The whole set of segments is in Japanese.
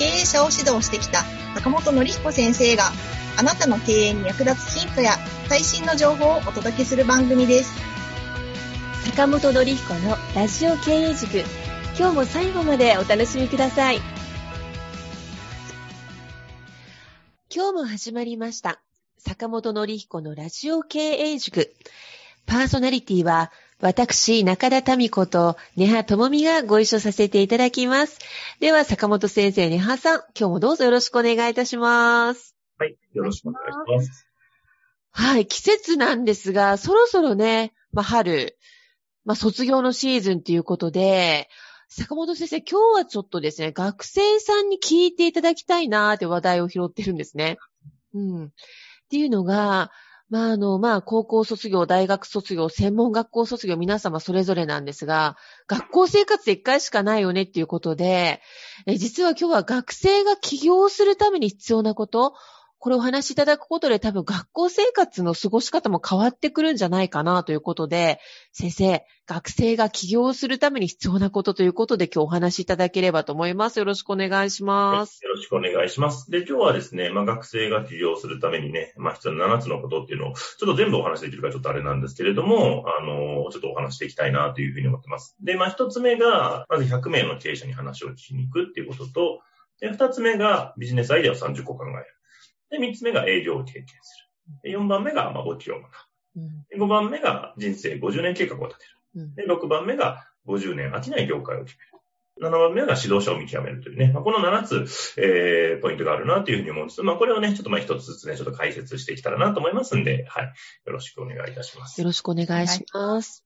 経営者を指導してきた坂本典彦先生があなたの経営に役立つヒントや最新の情報をお届けする番組です。坂本典彦のラジオ経営塾。今日も最後までお楽しみください。今日も始まりました。坂本典彦のラジオ経営塾。パーソナリティは私、中田民子と根葉智美がご一緒させていただきます。では、坂本先生、根葉さん、今日もどうぞよろしくお願いいたします。はい。よろしくお願いします。はい、季節なんですが、そろそろね、まあ、春、まあ、卒業のシーズンということで、坂本先生、今日はちょっとですね、学生さんに聞いていただきたいなーって話題を拾ってるんですね。うん。っていうのが、まあ、あの、まあ、高校卒業、大学卒業、専門学校卒業、皆様それぞれなんですが、学校生活で一回しかないよねっていうことで、実は今日は学生が起業するために必要なこと、これお話しいただくことで多分学校生活の過ごし方も変わってくるんじゃないかなということで、先生、学生が起業するために必要なことということで今日お話しいただければと思います。よろしくお願いします。よろしくお願いします。で、今日はですね、まあ、学生が起業するためにね、まあ、必要な7つのことっていうのを、ちょっと全部お話できるかちょっとあれなんですけれども、あの、ちょっとお話していきたいなというふうに思ってます。で、まあ、1つ目が、まず100名の経営者に話を聞きに行くっていうことと、で、2つ目がビジネスアイデアを30個考える。で、3つ目が営業を経験する。で、4番目が、まあ、簿記を学うんぶ。で、5番目が人生50年計画を立てる。うんで、6番目が50年飽きない業界を決める。7番目が指導者を見極めるというね、まあ、この7つ、えー、ポイントがあるなというふうに思うんです。まあ、これをね、ちょっとまあ一つずつね、ちょっと解説していけたらなと思いますんで、はい。よろしくお願いいたしますよ。ろしくお願いします。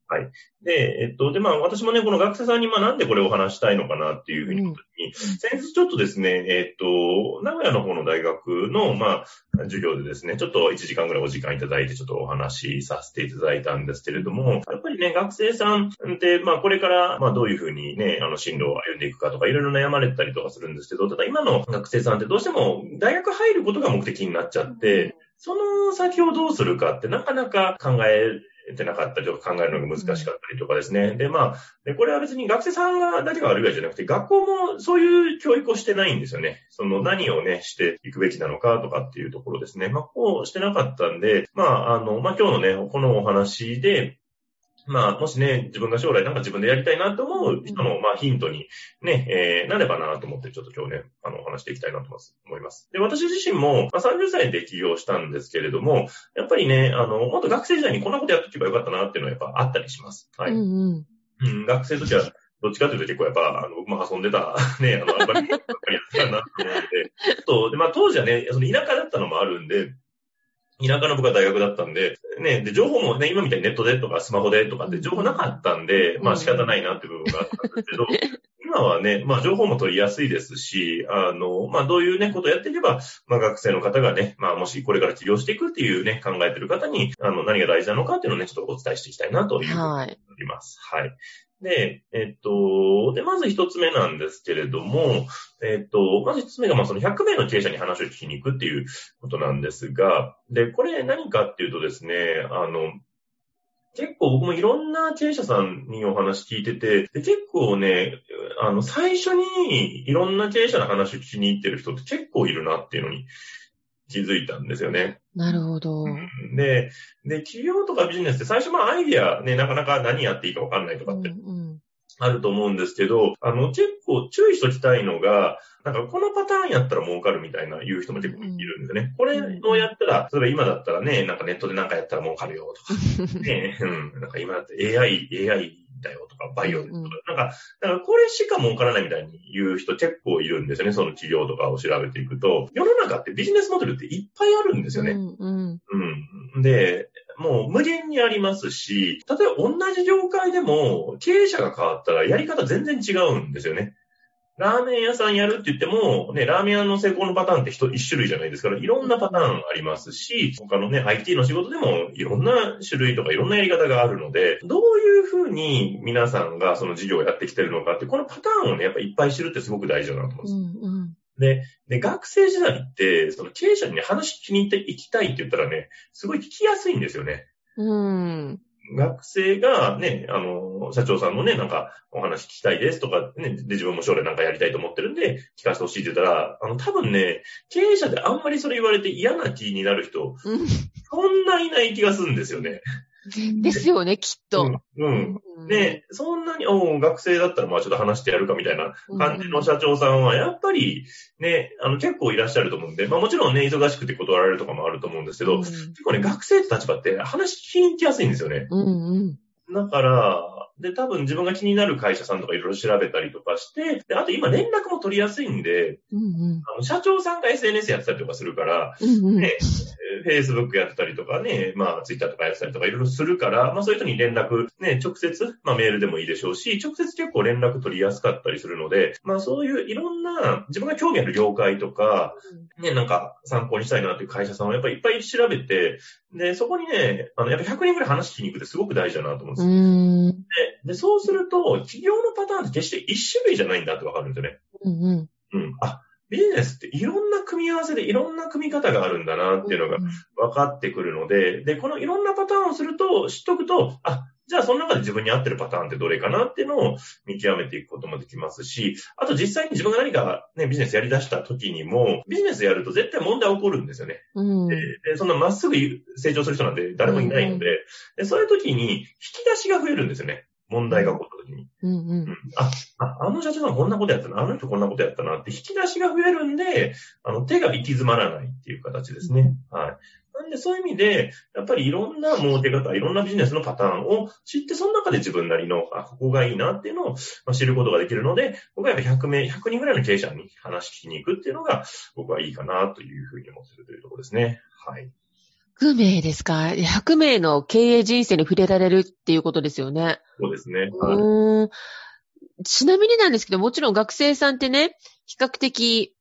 で、えっと、で、まあ、私もね、この学生さんに、まあ、なんでこれをお話したいのかなっていうふうに思った時に、先日ちょっとですね、えっと、名古屋の方の大学の、まあ、授業でですね、ちょっと1時間ぐらいお時間いただいて、ちょっとお話しさせていただいたんですけれども、やっぱりね、学生さんって、まあ、これから、まあ、どういうふうにね、あの、進路を歩んでいくかとか、いろいろ悩まれたりとかするんですけど、ただ今の学生さんってどうしても大学入ることが目的になっちゃって、その先をどうするかってなかなか考えてなかったりとか考えるのが難しかったりとかですね。で、まあ、でこれは別に学生さんがだけが悪いわけじゃなくて、学校もそういう教育をしてないんですよね。その何をね、していくべきなのかとかっていうところですね。まあ、こうしてなかったんで、まあ、あの、まあ今日のね、このお話で、まあ、もしね、自分が将来なんか自分でやりたいなと思う人の、まあ、ヒントにね、えー、なればなと思って、ちょっと今日ね、あの、お話していきたいなと思います。で、私自身も、まあ、30歳で起業したんですけれども、やっぱりね、あの、もっと学生時代にこんなことやっとけばよかったなっていうのはやっぱあったりします。はい。うんうん。うん、学生の時は、どっちかというと結構やっぱ、あの、僕も遊んでた、ね、あの、あんまりばっかりやってたなと思うので、ちょっと、で、まあ当時はね、その田舎だったのもあるんで、田舎の僕は大学だったんで、ね、で、情報もね、今みたいにネットでとかスマホでとかって情報なかったんで、まあ仕方ないなっていう部分があったんですけど、今はね、まあ情報も取りやすいですし、あの、まあどういうね、ことをやっていけば、まあ学生の方がね、まあもしこれから起業していくっていうね、考えてる方に、あの、何が大事なのかっていうのをね、ちょっとお伝えしていきたいなというふうに思はい。います。はい。で、えっと、で、まず一つ目なんですけれども、えっと、まず一つ目が、ま、その100名の経営者に話を聞きに行くっていうことなんですが、で、これ何かっていうとですね、あの、結構僕もいろんな経営者さんにお話聞いてて、で結構ね、あの、最初にいろんな経営者の話を聞きに行ってる人って結構いるなっていうのに気づいたんですよね。なるほど。で、で、企業とかビジネスって最初まあアイディアね、なかなか何やっていいかわかんないとかってうんうんあると思うんですけど、あの、結構注意しときたいのが、なんかこのパターンやったら儲かるみたいな言う人も結構いるんですよね。これをやったら、それ今だったらね、なんかネットでなんかやったら儲かるよとか、ね、うん、なんか今だって AI、AI だよとか、バイオとか、うんなんか、だからこれしか儲からないみたいに言う人結構いるんですよね、その企業とかを調べていくと。世の中ってビジネスモデルっていっぱいあるんですよね。うんうんうん。で、もう無限にありますし、例えば同じ業界でも経営者が変わったらやり方全然違うんですよね。ラーメン屋さんやるって言っても、ね、ラーメン屋の成功のパターンって一一種類じゃないですから、いろんなパターンありますし、他のね、IT の仕事でもいろんな種類とかいろんなやり方があるので、どういうふうに皆さんがその事業をやってきてるのかって、このパターンをね、やっぱいっぱい知るってすごく大事だなと思うんです。うんうん。で、で、学生時代って、その経営者にね、話聞きに行って行きたいって言ったらね、すごい聞きやすいんですよね。うん。学生がね、あの、社長さんのね、なんかお話聞きたいですとか、ね、で、自分も将来なんかやりたいと思ってるんで、聞かせてほしいって言ったら、あの、多分ね、経営者であんまりそれ言われて嫌な気になる人、うんそんないない気がするんですよね。ですよね、きっと。うん。うん。うんで、そんなに、おう学生だったらまあちょっと話してやるかみたいな感じの社長さんは、やっぱりね、あの結構いらっしゃると思うんで、まあもちろんね、忙しくて断られるとかもあると思うんですけど、うん結構ね、学生って立場って話聞きに行きやすいんですよね。うんうん。だから、で、多分自分が気になる会社さんとかいろいろ調べたりとかして、で、あと今連絡も取りやすいんで、うんあの社長さんが SNS やってたりとかするから、うん。うんうん。ね、えー Facebook やってたりとかね、まあ Twitter とかやってたりとかいろいろするから、まあそういう人に連絡、ね、直接、まあメールでもいいでしょうし、直接結構連絡取りやすかったりするので、まあそういういろんな自分が興味ある業界とか、ね、なんか参考にしたいなっていう会社さんをやっぱりいっぱい調べて、で、そこにね、あの、やっぱ100人ぐらい話聞きに行くってすごく大事だなと思うんです。で、でそうすると、企業のパターンって決して一種類じゃないんだってわかるんですよね。うんうん。うん。あ、ビジネスっていろんな組み合わせでいろんな組み方があるんだなっていうのが分かってくるので、で、このいろんなパターンをすると、知っとくと、あ、じゃあその中で自分に合ってるパターンってどれかなっていうのを見極めていくこともできますし、あと実際に自分が何かね、ビジネスやり出した時にも、ビジネスやると絶対問題起こるんですよね。うん。で、でそんなまっすぐ成長する人なんて誰もいないので、でそういう時に引き出しが増えるんですよね。問題が起こった時に。うんう。うんんあ、あ、あの社長さんこんなことやったな、あの人こんなことやったなって引き出しが増えるんで、あの、手が行き詰まらないっていう形ですね。はい。なんでそういう意味で、やっぱりいろんな儲け方、いろんなビジネスのパターンを知って、その中で自分なりの、あ、ここがいいなっていうのをまあ知ることができるので、僕はやっぱ100名、100人ぐらいの経営者に話聞きに行くっていうのが、僕はいいかなというふうに思ってるというところですね。はい。100名ですか ?100 名の経営人生に触れられるっていうことですよね。そうですね。はい。うーん。ちなみになんですけど、もちろん学生さんってね、比較的、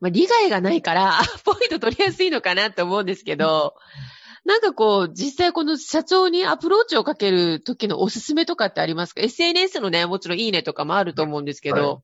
まあ、利害がないから、ポイント取りやすいのかなって思うんですけど、なんかこう、実際この社長にアプローチをかける時のおすすめとかってありますか ?SNS のね、もちろんいいねとかもあると思うんですけど。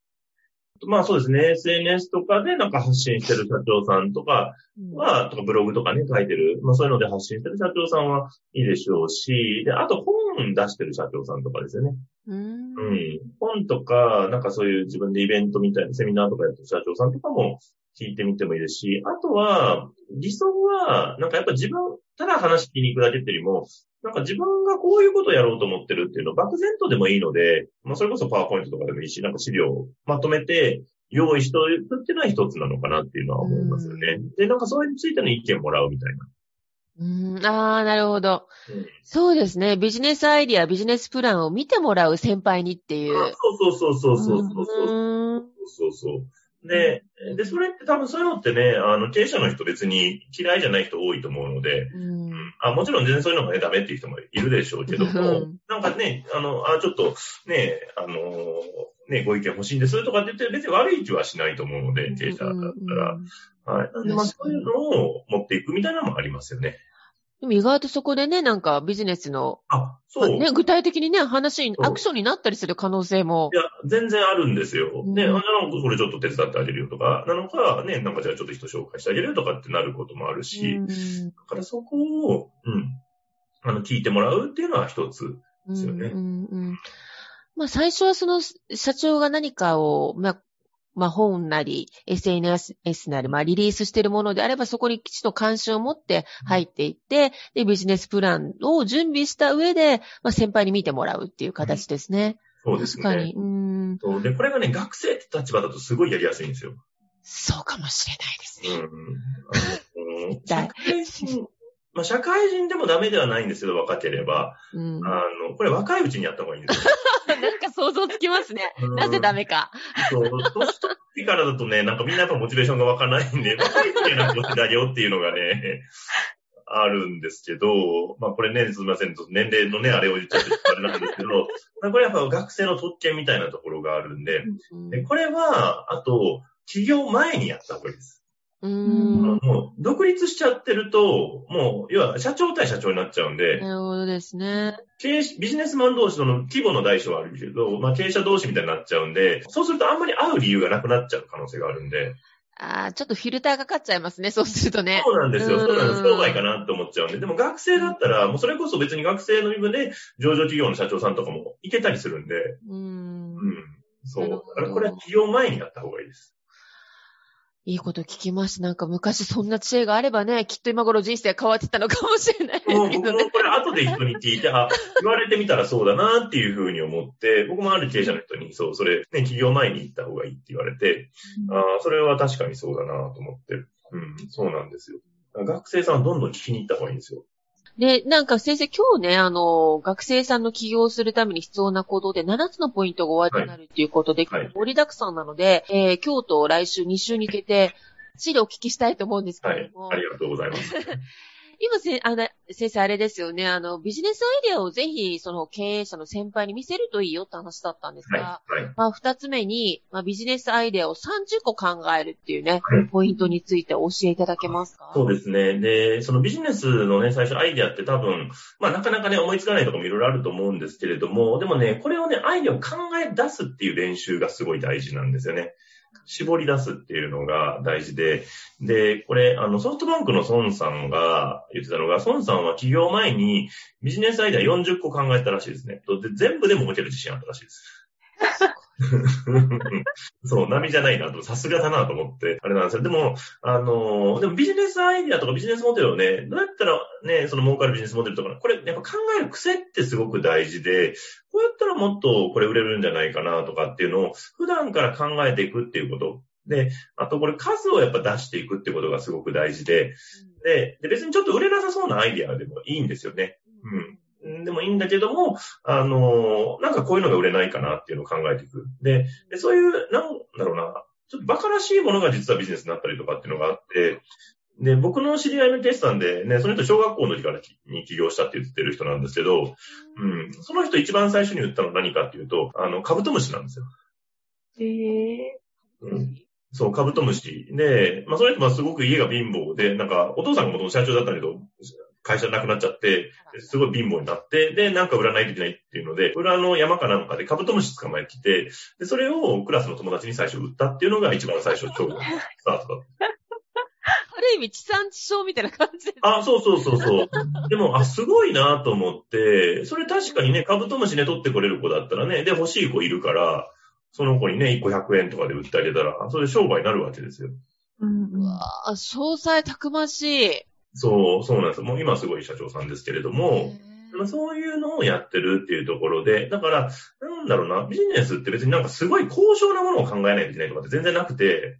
まあそうですね。SNS とかでなんか発信してる社長さんとか、は、とかブログとかね、書いてる、まあそういうので発信してる社長さんはいいでしょうし、で、あと本出してる社長さんとかですよね。うん。うん。本とか、なんかそういう自分でイベントみたいなセミナーとかやってる社長さんとかも聞いてみてもいいですし、あとは、理想は、なんかやっぱ自分、ただ話聞きに行くだけっていうよりも、なんか自分がこういうことをやろうと思ってるっていうのを漠然とでもいいので、まあそれこそパワーポイントとかでもいいし、なんか資料をまとめて、用意しておくっていうのは一つなのかなっていうのは思いますよね。で、なんかそれについての意見もらうみたいな。うん、ああ、なるほど。うんそうですね。ビジネスアイディア、ビジネスプランを見てもらう先輩にっていう。あそうそうそうそうそうそうそう。うんそうそう。で、で、それって多分そういうのってね、あの、経営者の人別に嫌いじゃない人多いと思うので、うんあもちろん全然そういうのがね、ダメっていう人もいるでしょうけどもうん、なんかね、あの、あ、ちょっとね、あの、ね、ご意見欲しいんですとかって言って別に悪い気はしないと思うので、経営者だったら。はい。なんで、まあ、そういうのを持っていくみたいなのもありますよね。でも意外とそこでね、なんかビジネスの、あ、そう。ね、具体的にね、話に、アクションになったりする可能性もい。や、全然あるんですよ。うんね、あなんかこれちょっと手伝ってあげるよとか、なのか、ね、なんかじゃあちょっと人紹介してあげるよとかってなることもあるし、うんだからそこを、うん、あの、聞いてもらうっていうのは一つ。ですよねうんうんうんまあ最初はその社長が何かを、まあ、まあ本なり、SNS なり、まあリリースしているものであれば、そこにきちんと関心を持って入っていって、で、ビジネスプランを準備した上で、まあ先輩に見てもらうっていう形ですね。そうですね確かに。。うん。そうで、これがね、学生って立場だとすごいやりやすいんですよ。そうかもしれないですうんね。。あの 社だ会人、まあ、社会人でもダメではないんですけど、若ければ。うん。あの、これ若いうちにやった方がいいんですよ。想像つきますね。うんなぜダメか。そう、年取ってからだとね、なんかみんなやっぱモチベーションが湧かないんで、若いうちになんか教えてあげようっていうのがね、あるんですけど、まあこれね、すみません、年齢のね、あれを言っちゃってあれなんですけど、まあこれやっぱ学生の特権みたいなところがあるんで、でこれは、あと、起業前にやった方がいいです。うーん。もう、独立しちゃってると、もう、要は、社長対社長になっちゃうんで、なるほどですね。経営ビジネスマン同士の規模の大小はあるけど、まあ経営者同士みたいになっちゃうんで、そうするとあんまり会う理由がなくなっちゃう可能性があるんで、ああ、ちょっとフィルターがかかっちゃいますね、そうするとね。そうなんですよ。うんそうなんです。商売かなって思っちゃうんで。でも学生だったら、もうそれこそ別に学生の身分で上場企業の社長さんとかも行けたりするんで、うーん。うん。そう。だからこれは起業前にやった方がいいです。いいこと聞きました。なんか昔そんな知恵があればね、きっと今頃人生変わってたのかもしれないですもうけどね。僕もこれ後で人に聞いて、あ、言われてみたらそうだなっていうふうに思って、僕もある経営者の人に、そう、それ、ね、起業前に行った方がいいって言われて、ああ、それは確かにそうだなと思って。うん、そうなんですよ。学生さんはどんどん聞きに行った方がいいんですよ。で、なんか先生今日ね、あの、学生さんの起業するために必要な行動で7つのポイントがおありになるっていうことで、はい盛りだくさんなので、えー今日と来週2週に向けて、資料お聞きしたいと思うんですけはいれども、。ありがとうございます。今せ、あの、先生あれですよね、あの、ビジネスアイデアをぜひ、その経営者の先輩に見せるといいよって話だったんですが、はい。はい。まあ、二つ目に、まあ、ビジネスアイデアを30個考えるっていうねはい、ポイントについて教えていただけますか？そうですね。で、そのビジネスのね、最初アイデアって多分、まあなかなかね、思いつかないとかもいろいろあると思うんですけれども、でもね、これをね、アイデアを考え出すっていう練習がすごい大事なんですよね。絞り出すっていうのが大事で、で、これ、あの、ソフトバンクの孫さんが言ってたのが、孫さんは起業前にビジネスアイデア40個考えたらしいですね。で全部でも持てる自信あったらしいです。そう、波じゃないなと、さすがだなと思って、あれなんですよ。でも、あのでもビジネスアイディアとかビジネスモデルをね、どうやったらね、その儲かるビジネスモデルとか、これやっぱ考える癖ってすごく大事で、こうやったらもっとこれ売れるんじゃないかなとかっていうのを普段から考えていくっていうこと。で、あとこれ数をやっぱ出していくってことがすごく大事で、で、で別にちょっと売れなさそうなアイディアでもいいんですよね。うん。でもいいんだけども、あのーなんかこういうのが売れないかなっていうのを考えていく。で、でそういう、なんだろうな、ちょっと馬鹿らしいものが実はビジネスになったりとかっていうのがあって、で、僕の知り合いの決算でね、その人小学校の時からきに起業したって言ってる人なんですけど、うん、その人一番最初に言ったのは何かっていうと、あの、カブトムシなんですよ。へえ。うんそう、カブトムシ。で、まあ、その人はすごく家が貧乏で、なんか、お父さんが元々社長だったけど、会社なくなっちゃって、すごい貧乏になって、で、なんか売らないといけないっていうので、裏の山かなんかでカブトムシ捕まえてきて、で、それをクラスの友達に最初売ったっていうのが一番最初、超 スタートだった。ある意味地産地消みたいな感じです。あ、そうそうそうそう。でも、あ、すごいなと思って、それ確かにね、カブトムシね、取ってこれる子だったらね、で、欲しい子いるから、その子にね、1個100円とかで売ってあげたら、それで商売になるわけですよ。うんうわぁ、詳細たくましい。そう、そうなんです。もう今すごい社長さんですけれども、まあそういうのをやってるっていうところで、だから、なんだろうな、ビジネスって別になんかすごい高尚なものを考えないといけないとかって全然なくて、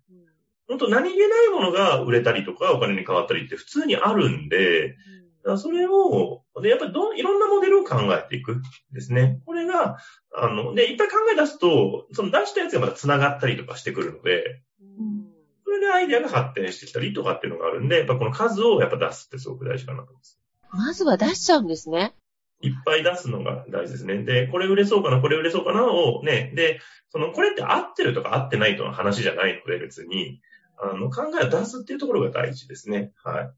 本当何気ないものが売れたりとかお金に変わったりって普通にあるんで、それを、で、やっぱりどん、いろんなモデルを考えていくですね。これが、あの、で、いっぱい考え出すと、その出したやつがまた繋がったりとかしてくるので、うでアイデアが発展してきたりとかっていうのがあるんで、やっぱこの数をやっぱ出すってすごく大事かなと思います。まずは出しちゃうんですね。いっぱい出すのが大事ですね。で、これ売れそうかな、これ売れそうかなをね、で、その、これって合ってるとか合ってないとの話じゃないので、別に、あの、考えを出すっていうところが大事ですね。はい。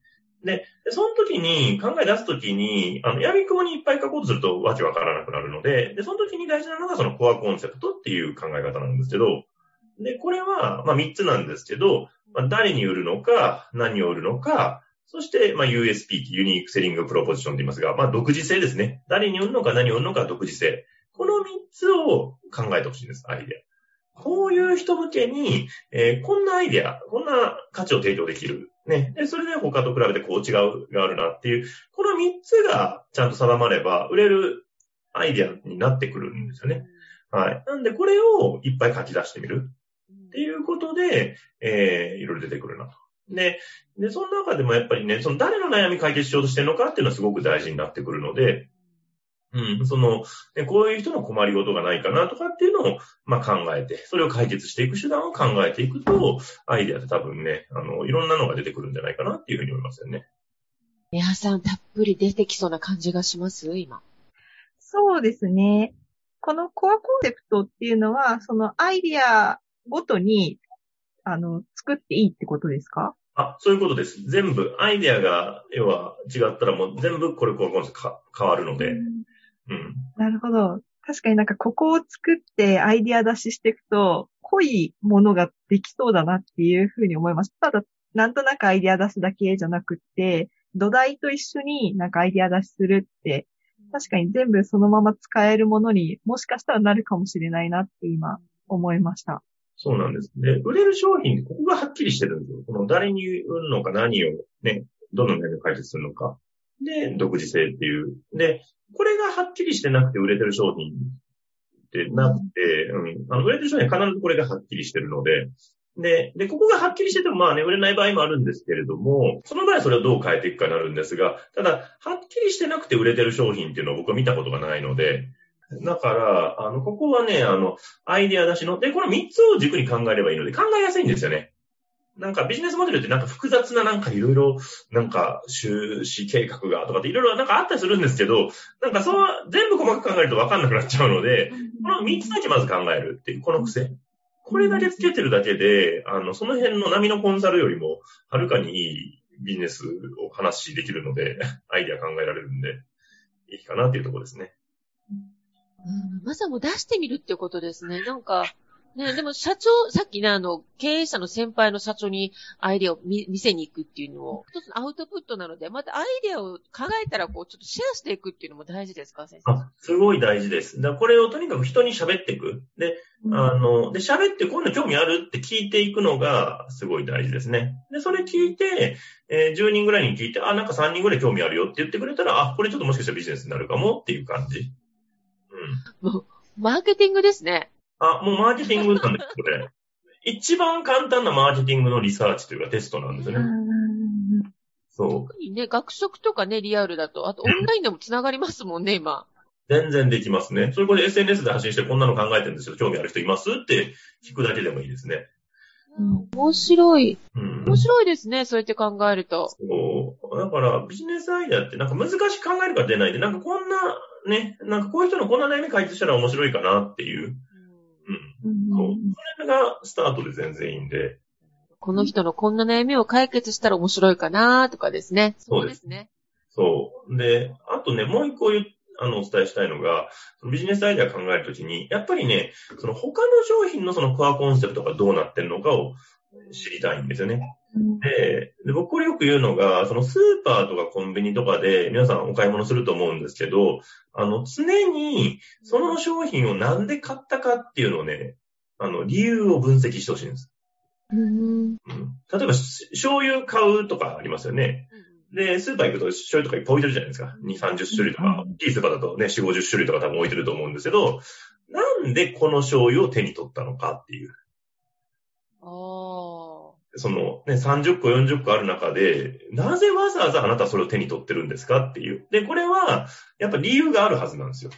で、でその時に、考え出す時に、あの、闇雲にいっぱい書こうとするとわけわからなくなるので、で、その時に大事なのがそのコアコンセプトっていう考え方なんですけど、で、これは、まあ、3つなんですけど、まあ、誰に売るのか、何を売るのか、そして、まあ、USP、ユニークセリングプロポジションと言いますが、まあ、独自性ですね。誰に売るのか、何を売るのか、独自性。この3つを考えてほしいんです、アイデア。こういう人向けに、えーこんなアイデア、こんな価値を提供できる。ね。で、それで他と比べてこう違うがあるなっていう、この3つがちゃんと定まれば、売れるアイデアになってくるんですよね。はい。なんで、これをいっぱい書き出してみる。っていうことで、えー、いろいろ出てくるなと。で、で、その中でもやっぱりね、その誰の悩み解決しようとしてるのかっていうのはすごく大事になってくるので、うん、その、ねこういう人の困りごとがないかなとかっていうのを、まあ考えて、それを解決していく手段を考えていくと、アイデアって多分ね、あの、いろんなのが出てくるんじゃないかなっていうふうに思いますよね。皆さんたっぷり出てきそうな感じがします？今。そうですね。このコアコンセプトっていうのは、そのアイディアごとに、あの、作っていいってことですか？あ、そういうことです。全部、アイデアが、要は違ったらもう全部これコアコンセプトか変わるので。うん。なるほど。確かになんかここを作ってアイディア出ししていくと、濃いものができそうだなっていうふうに思います。ただ、なんとなくアイディア出すだけじゃなくって、土台と一緒になんかアイディア出しするって、確かに全部そのまま使えるものにもしかしたらなるかもしれないなって今思いました。そうなんです。で、売れる商品、ここがはっきりしてるんですよ。この誰に売るのか何をね、どの面で解説するのか。で、独自性っていう。で、これがはっきりしてなくて売れてる商品ってなくて、うん、あの売れてる商品は必ずこれがはっきりしてるので、で、で、ここがはっきりしててもまあね、売れない場合もあるんですけれども、その場合はそれをどう変えていくかになるんですが、ただ、はっきりしてなくて売れてる商品っていうのは僕は見たことがないので、だから、あの、ここはね、あの、アイデア出しの、で、この3つを軸に考えればいいので、考えやすいんですよね。なんかビジネスモデルってなんか複雑ななんかいろいろ、なんか収支計画がとかっていろいろなんかあったりするんですけど、なんかそう、全部細かく考えると分かんなくなっちゃうので、この3つだけまず考えるっていう、この癖。これだけつけてるだけで、あの、その辺の波のコンサルよりも、はるかにいいビジネスを話できるので、アイデア考えられるんで、いいかなっていうところですね。うん、まずはもう出してみるってことですね。なんか、ね、でも社長、さっきね、あの、経営者の先輩の社長にアイデアを見見せに行くっていうのを、一つのアウトプットなので、またアイデアを考えたら、こう、ちょっとシェアしていくっていうのも大事ですか、先生。あ、すごい大事です。だこれをとにかく人に喋っていく。で、あの、で、喋ってこういうの興味あるって聞いていくのがすごい大事ですね。で、それ聞いて、えー10人ぐらいに聞いて、あ、なんか3人ぐらい興味あるよって言ってくれたら、あ、これちょっともしかしたらビジネスになるかもっていう感じ。うん。もう、マーケティングですね。あ、もうマーケティングなんです、これ。一番簡単なマーケティングのリサーチというかテストなんですよね。そう。特にね、学食とかね、リアルだと、あとオンラインでも繋がりますもんね、今。全然できますね。それこそ SNS で発信してこんなの考えてるんですよ。興味ある人います？って聞くだけでもいいですね。面白い。うん。面白いですね、そうやって考えると。そう。だから、ビジネスアイデアってなんか難しく考えるから出ないで、なんかこんな、ね、なんかこういう人のこんな悩み解決したら面白いかなっていう。うん。そう。それがスタートで全然いいんで。この人のこんな悩みを解決したら面白いかなとかですね。そうですね。そう。で、あとね、もう一個言うあの、お伝えしたいのが、そのビジネスアイデア考えるときに、やっぱりね、その他の商品のそのコアコンセプトがどうなってるのかを知りたいんですよね。で、で僕これよく言うのが、そのスーパーとかコンビニとかで皆さんお買い物すると思うんですけど、あの、常にその商品をなんで買ったかっていうのをね、あの、理由を分析してほしいんです。うん。うん、例えば、し醤油買うとかありますよね。で、スーパー行くと醤油とかいっぱい置いてるじゃないですか。2、30種類とか、大きいスーパーだとね、4、50種類とか多分置いてると思うんですけど、なんでこの醤油を手に取ったのかっていう。ああ。そのね、30個、40個ある中で、なぜわざわざあなたはそれを手に取ってるんですかっていう。で、これは、やっぱ理由があるはずなんですよ。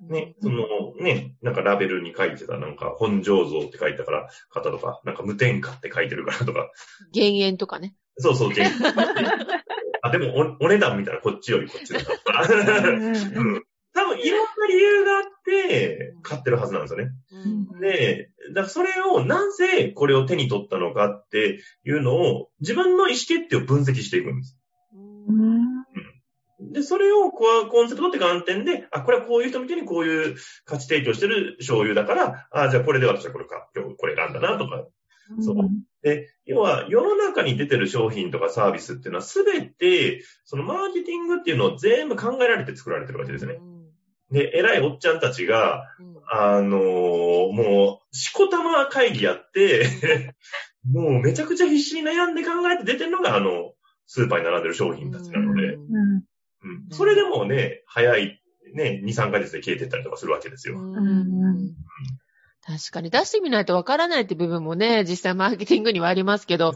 ね、そのね、なんかラベルに書いてた、なんか本醸造って書いたから、方とか、なんか無添加って書いてるからとか、減塩とかね。そうそう、原 あ、でもお、お値段見たらこっちよりこっちだった。うん多分いろんな理由があって、買ってるはずなんですよね。うん。で、だからそれをなぜこれを手に取ったのかっていうのを自分の意思決定を分析していくんです。で、それをコアコンセプトって観点で、あ、これはこういう人向けにこういう価値提供してる醤油だから、あ、じゃあこれで私はこれか、今日これ選んだなとか。そう。で、要は世の中に出てる商品とかサービスっていうのはすべて、そのマーケティングっていうのを全部考えられて作られてるわけですね。で、偉いおっちゃんたちが、うん。あのーもう、しこたま会議やって、もうめちゃくちゃ必死に悩んで考えて出てるのが、あの、スーパーに並んでる商品たちなので、うん。うん。それでもね、早い、ね、2、3ヶ月で消えてったりとかするわけですよ。うん確かに出してみないとわからないって部分もね、実際マーケティングにはありますけど、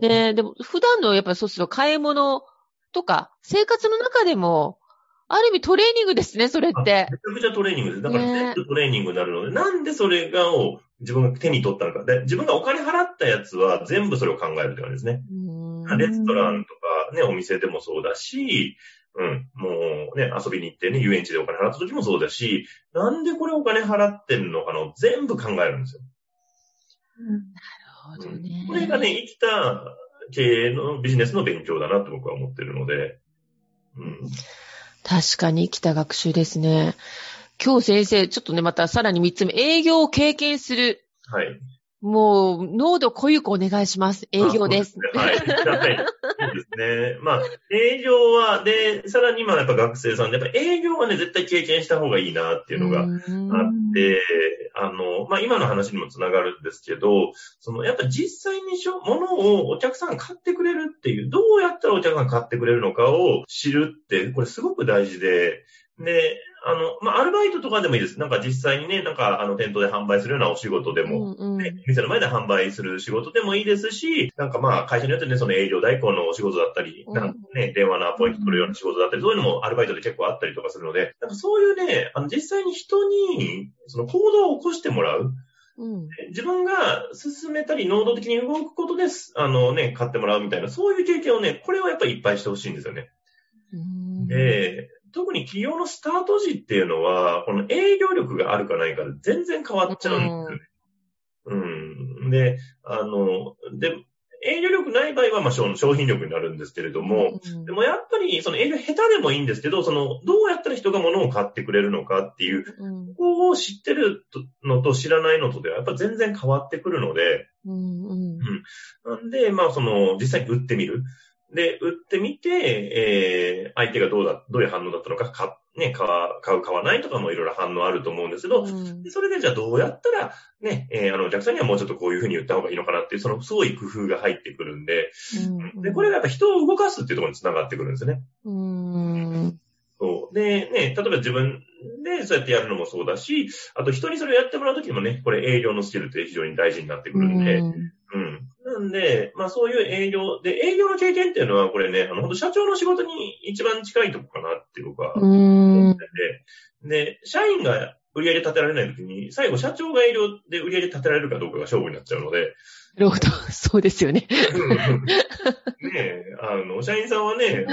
ねでも普段のやっぱりそうすると買い物とか生活の中でも、ある意味トレーニングですね、それって。めちゃくちゃトレーニングです。だからね全部トレーニングになるので、なんでそれがを自分が手に取ったのか。で、自分がお金払ったやつは全部それを考えるって感じですね。うんレストランとか、か、ね、お店でもそうだし、うん、もうね、遊びに行ってね、遊園地でお金払った時もそうだし、なんでこれお金払ってんのかの全部考えるんですよ。うん、なるほどね、これがね、生きた経営のビジネスの勉強だなと僕は思ってるので、うん。確かに生きた学習ですね。今日先生、ちょっとね、またさらに三つ目、営業を経験する。はい。もう、濃度濃ゆくお願いします。営業です。はい。ですね。まあ、営業は、で、さらに今やっぱ学生さんで、やっぱ営業はね、絶対経験した方がいいなっていうのがあって、あの、まあ今の話にもつながるんですけど、その、やっぱ実際にしょ、物をお客さんが買ってくれるっていう、どうやったらお客さんが買ってくれるのかを知るって、これすごく大事で、で、あの、まあ、アルバイトとかでもいいです。なんか実際にね、なんかあの店頭で販売するようなお仕事でも、うんうん、ね、店の前で販売する仕事でもいいですし、なんかまあ会社によってね、その営業代行のお仕事だったり、うん、なんかね、電話のアポイント取るような仕事だったり、そういうのもアルバイトで結構あったりとかするので、なんかそういうね、あの実際に人にその行動を起こしてもらう。うん、自分が進めたり、能動的に動くことで、あのね、買ってもらうみたいな、そういう経験をね、これはやっぱりいっぱいしてほしいんですよね。で、特に企業のスタート時っていうのは、この営業力があるかないかで全然変わっちゃうんですよね。うん。で、あの、で、営業力ない場合は、まあ、商品力になるんですけれども、うん、でもやっぱり、その営業下手でもいいんですけど、その、どうやったら人が物を買ってくれるのかっていう、うん、ここを知ってるのと知らないのとでは、やっぱ全然変わってくるので、うん、うん、なんで、まあ、その、実際に売ってみる。で、売ってみて、えー、相手がどうだ、どういう反応だったのか、か、ね、買う、買わないとかもいろいろ反応あると思うんですけど、うん、それでじゃあどうやったら、ね、えー、あの、お客さんにはもうちょっとこういうふうに言った方がいいのかなっていう、そのすごい工夫が入ってくるんで、うん、で、これがやっぱ人を動かすっていうところにつながってくるんですね。うん。そう。で、ね、例えば自分でそうやってやるのもそうだし、あと人にそれをやってもらうときもね、これ営業のスキルって非常に大事になってくるんで、うん、うんなんで、まあそういう営業、で、営業の経験っていうのは、これね、あの、本当社長の仕事に一番近いとこかなって僕は思ってて、で、社員が売り上げ立てられないときに、最後社長が営業で売り上げ立てられるかどうかが勝負になっちゃうので。なるほど。そうですよね。ねえ、あの、社員さんはね、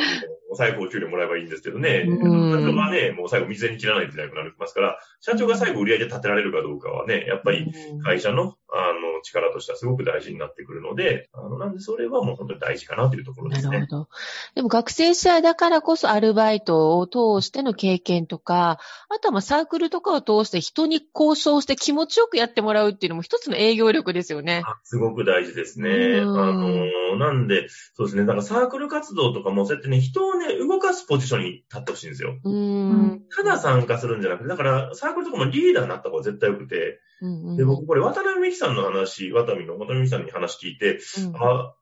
最後お給料もらえばいいんですけどね、社長はね、もう最後水に切らないといけなくなりますから、社長が最後売り上げ立てられるかどうかはね、やっぱり会社の、あの、力としてはすごく大事になってくるので、あの、なんでそれはもう本当に大事かなというところですね。なるほど。でも学生時代だからこそアルバイトを通しての経験とか、あとはまあサークルとかを通して人に交渉して気持ちよくやってもらうっていうのも一つの営業力ですよね。すごく大事ですね。あの、なんで、そうですね、なんかサークル活動とかもそうやってね、人をね、動かすポジションに立ってほしいんですよ。ただ参加するんじゃなくて、だからサークルとかもリーダーになった方が絶対良くて、で、僕これ渡辺美樹さんの話、渡辺の渡辺美樹さんに話聞いて、うん、あ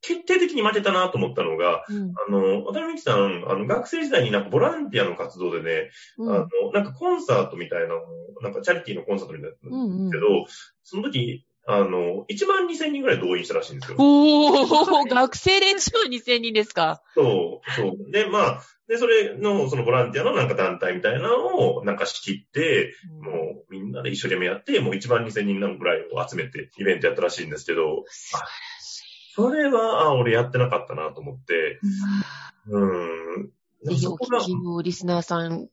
決定的に負けたなと思ったのが、うん、あの、渡辺美樹さん、あの、学生時代になんかボランティアの活動でね、うん、あの、なんかコンサートみたいななんかチャリティーのコンサートみたいなのですけど、うんうん、その時、あの、1万2000人ぐらい動員したらしいんですよ。おー、学生で1万2000人ですか？そう、そう。で、まあ、で、それの、そのボランティアのなんか団体みたいなのをなんか仕切って、うん、もうみんなで一生懸命やって、もう1万2000人ぐらいを集めてイベントやったらしいんですけど、それは、あ、俺やってなかったなと思って、うん。ぜひお聞きのリスナーさん、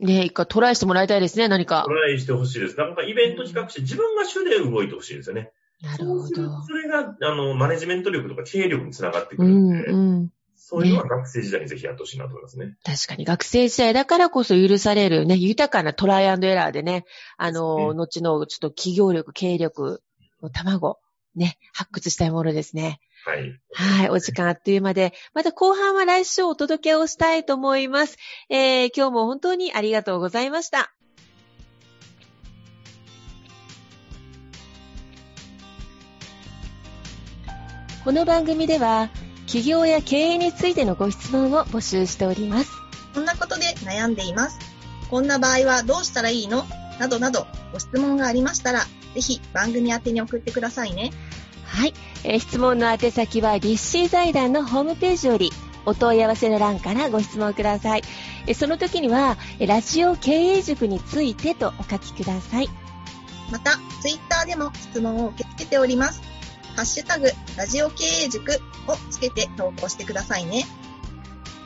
ね、一回トライしてもらいたいですね、何か。トライしてほしいです。なんかイベント企画して自分が主で動いてほしいですよね。なるほど。それが、あの、マネジメント力とか経営力につながってくるんで、うんうん、そういうのは学生時代にぜひやってほしいなと思いますね。確かに学生時代だからこそ許されるね、豊かなトライアンドエラーでね、あの、ね、後のちょっと企業力、経営力の卵、ね、発掘したいものですね。はい。はい。お時間あっという間で、また後半は来週お届けをしたいと思います。えー、今日も本当にありがとうございました。この番組では、企業や経営についてのご質問を募集しております。こんなことで悩んでいます。こんな場合はどうしたらいいの？などなどご質問がありましたら、ぜひ番組宛てに送ってくださいね。はい。えー、質問の宛先は立志財団のホームページよりお問い合わせの欄からご質問ください。えその時には、ラジオ経営塾についてとお書きください。また、ツイッターでも質問を受け付けております。ハッシュタグ、ラジオ経営塾をつけて投稿してくださいね。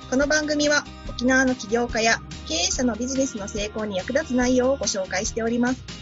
この番組は沖縄の起業家や経営者のビジネスの成功に役立つ内容をご紹介しております。